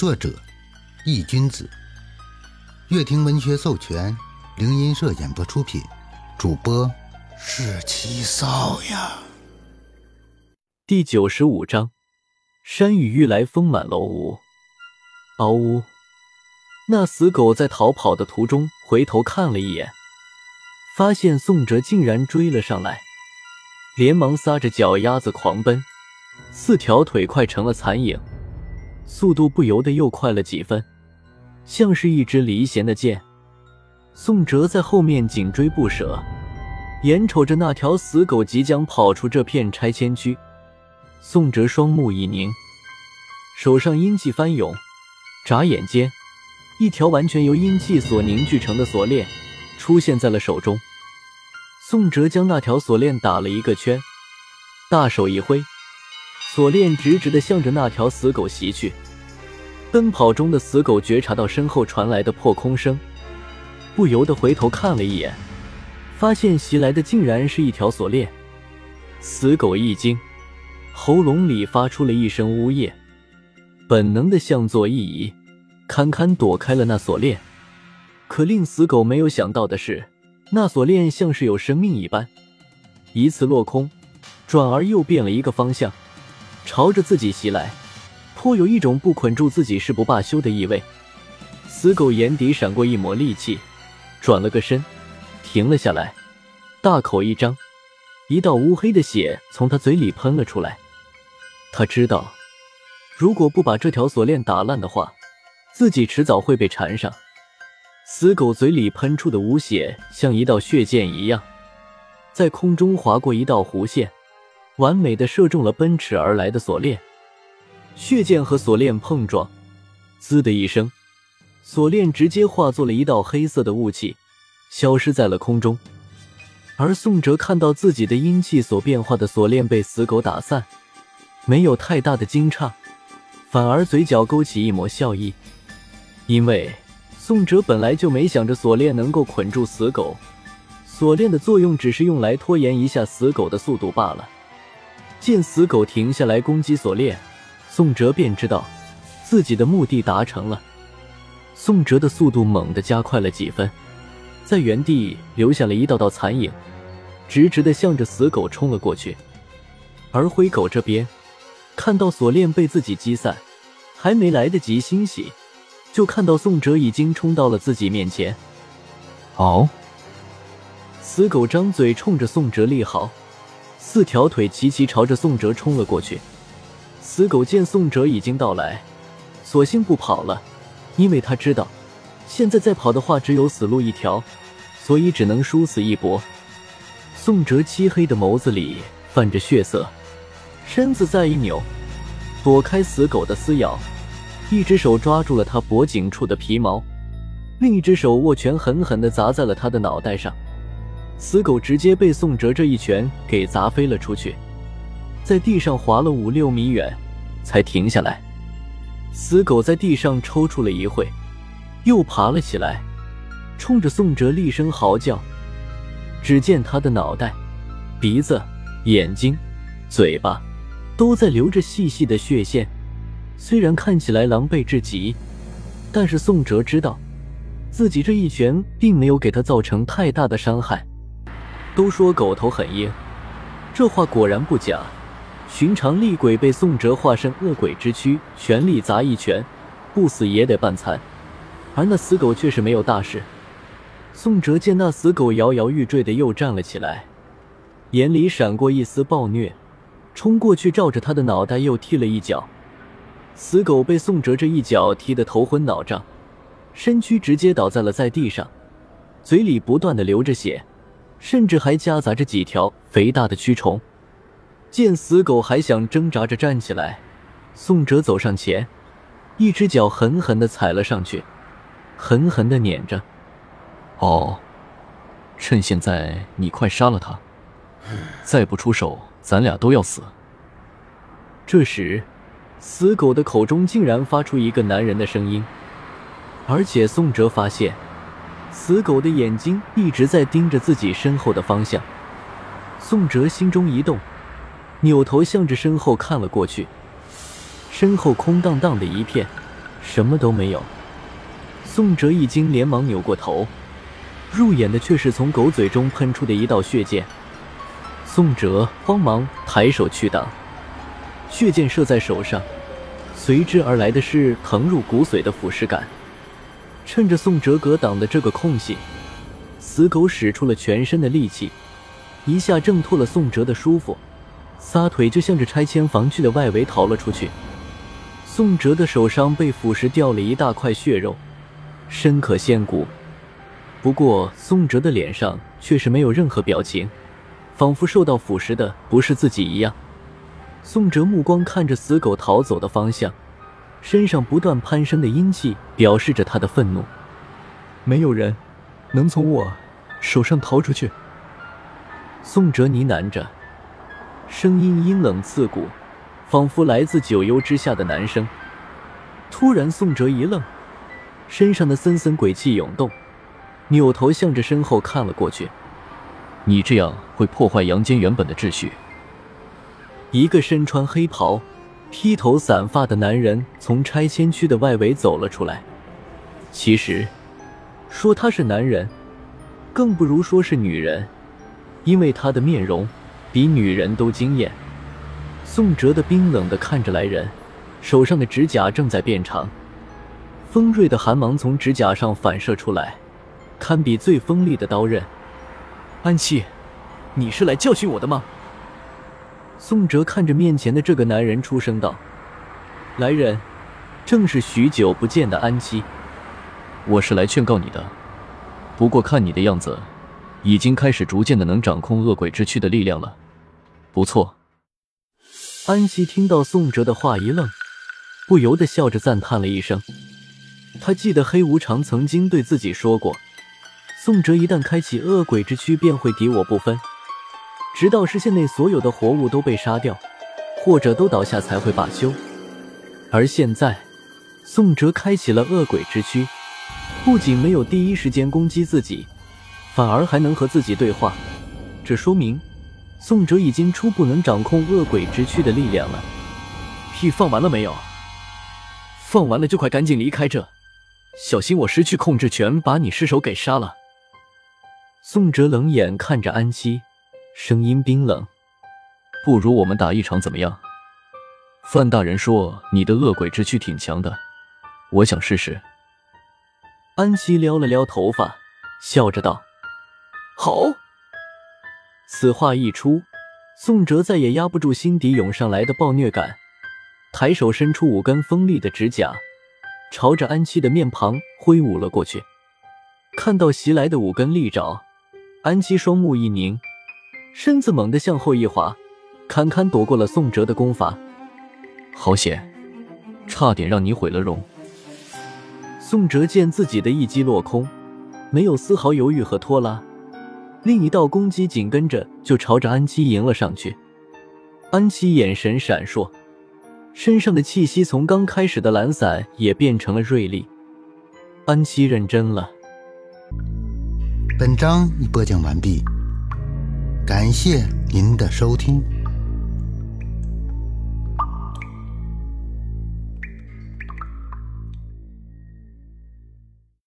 作者：易君子，乐亭文学授权，灵音社演播出品，主播是七少呀。第九十五章，山雨欲来风满楼屋。嗷呜！那死狗在逃跑的途中回头看了一眼，发现宋哲竟然追了上来，连忙撒着脚丫子狂奔，四条腿快成了残影。速度不由得又快了几分，像是一支离弦的箭。宋哲在后面紧追不舍，眼瞅着那条死狗即将跑出这片拆迁区，宋哲双目一凝，手上阴气翻涌，眨眼间，一条完全由阴气所凝聚成的锁链出现在了手中。宋哲将那条锁链打了一个圈，大手一挥。锁链直直的向着那条死狗袭去，奔跑中的死狗觉察到身后传来的破空声，不由得回头看了一眼，发现袭来的竟然是一条锁链。死狗一惊，喉咙里发出了一声呜咽，本能的向左一移，堪堪躲开了那锁链。可令死狗没有想到的是，那锁链像是有生命一般，一次落空，转而又变了一个方向。朝着自己袭来，颇有一种不捆住自己誓不罢休的意味。死狗眼底闪过一抹戾气，转了个身，停了下来，大口一张，一道乌黑的血从他嘴里喷了出来。他知道，如果不把这条锁链打烂的话，自己迟早会被缠上。死狗嘴里喷出的污血像一道血箭一样，在空中划过一道弧线。完美的射中了奔驰而来的锁链，血剑和锁链碰撞，滋的一声，锁链直接化作了一道黑色的雾气，消失在了空中。而宋哲看到自己的阴气所变化的锁链被死狗打散，没有太大的惊诧，反而嘴角勾起一抹笑意，因为宋哲本来就没想着锁链能够捆住死狗，锁链的作用只是用来拖延一下死狗的速度罢了。见死狗停下来攻击锁链，宋哲便知道自己的目的达成了。宋哲的速度猛地加快了几分，在原地留下了一道道残影，直直的向着死狗冲了过去。而灰狗这边看到锁链被自己击散，还没来得及欣喜，就看到宋哲已经冲到了自己面前。哦！死狗张嘴冲着宋哲厉嚎。四条腿齐齐朝着宋哲冲了过去。死狗见宋哲已经到来，索性不跑了，因为他知道现在再跑的话只有死路一条，所以只能殊死一搏。宋哲漆黑的眸子里泛着血色，身子再一扭，躲开死狗的撕咬，一只手抓住了他脖颈处的皮毛，另一只手握拳狠狠地砸在了他的脑袋上。死狗直接被宋哲这一拳给砸飞了出去，在地上滑了五六米远，才停下来。死狗在地上抽搐了一会，又爬了起来，冲着宋哲厉声嚎叫。只见他的脑袋、鼻子、眼睛、嘴巴都在流着细细的血线，虽然看起来狼狈至极，但是宋哲知道，自己这一拳并没有给他造成太大的伤害。都说狗头很硬，这话果然不假。寻常厉鬼被宋哲化身恶鬼之躯，全力砸一拳，不死也得半残。而那死狗却是没有大事。宋哲见那死狗摇摇欲坠的又站了起来，眼里闪过一丝暴虐，冲过去照着他的脑袋又踢了一脚。死狗被宋哲这一脚踢得头昏脑胀，身躯直接倒在了在地上，嘴里不断的流着血。甚至还夹杂着几条肥大的蛆虫。见死狗还想挣扎着站起来，宋哲走上前，一只脚狠狠的踩了上去，狠狠的撵着。哦，趁现在你快杀了他，再不出手，咱俩都要死。这时，死狗的口中竟然发出一个男人的声音，而且宋哲发现。死狗的眼睛一直在盯着自己身后的方向，宋哲心中一动，扭头向着身后看了过去。身后空荡荡的一片，什么都没有。宋哲一惊，连忙扭过头，入眼的却是从狗嘴中喷出的一道血箭。宋哲慌忙抬手去挡，血箭射在手上，随之而来的是疼入骨髓的腐蚀感。趁着宋哲格挡的这个空隙，死狗使出了全身的力气，一下挣脱了宋哲的束缚，撒腿就向着拆迁房区的外围逃了出去。宋哲的手上被腐蚀掉了一大块血肉，深可见骨。不过宋哲的脸上却是没有任何表情，仿佛受到腐蚀的不是自己一样。宋哲目光看着死狗逃走的方向。身上不断攀升的阴气，表示着他的愤怒。没有人能从我手上逃出去。宋哲呢喃着，声音阴冷刺骨，仿佛来自九幽之下的男声。突然，宋哲一愣，身上的森森鬼气涌动，扭头向着身后看了过去。你这样会破坏阳间原本的秩序。一个身穿黑袍。披头散发的男人从拆迁区的外围走了出来。其实，说他是男人，更不如说是女人，因为他的面容比女人都惊艳。宋哲的冰冷的看着来人，手上的指甲正在变长，锋锐的寒芒从指甲上反射出来，堪比最锋利的刀刃。安七，你是来教训我的吗？宋哲看着面前的这个男人，出声道：“来人，正是许久不见的安七。我是来劝告你的。不过看你的样子，已经开始逐渐的能掌控恶鬼之躯的力量了。不错。”安七听到宋哲的话一愣，不由得笑着赞叹了一声。他记得黑无常曾经对自己说过：“宋哲一旦开启恶鬼之躯，便会敌我不分。”直到视线内所有的活物都被杀掉，或者都倒下才会罢休。而现在，宋哲开启了恶鬼之躯，不仅没有第一时间攻击自己，反而还能和自己对话。这说明，宋哲已经初步能掌控恶鬼之躯的力量了。屁放完了没有？放完了就快赶紧离开这，小心我失去控制权，把你尸首给杀了。宋哲冷眼看着安七。声音冰冷，不如我们打一场怎么样？范大人说你的恶鬼之躯挺强的，我想试试。安西撩了撩头发，笑着道：“好。”此话一出，宋哲再也压不住心底涌上来的暴虐感，抬手伸出五根锋利的指甲，朝着安七的面庞挥舞了过去。看到袭来的五根利爪，安七双目一凝。身子猛地向后一滑，堪堪躲过了宋哲的攻伐。好险，差点让你毁了容。宋哲见自己的一击落空，没有丝毫犹豫和拖拉，另一道攻击紧跟着就朝着安七迎了上去。安七眼神闪烁，身上的气息从刚开始的懒散也变成了锐利。安七认真了。本章已播讲完毕。感谢您的收听。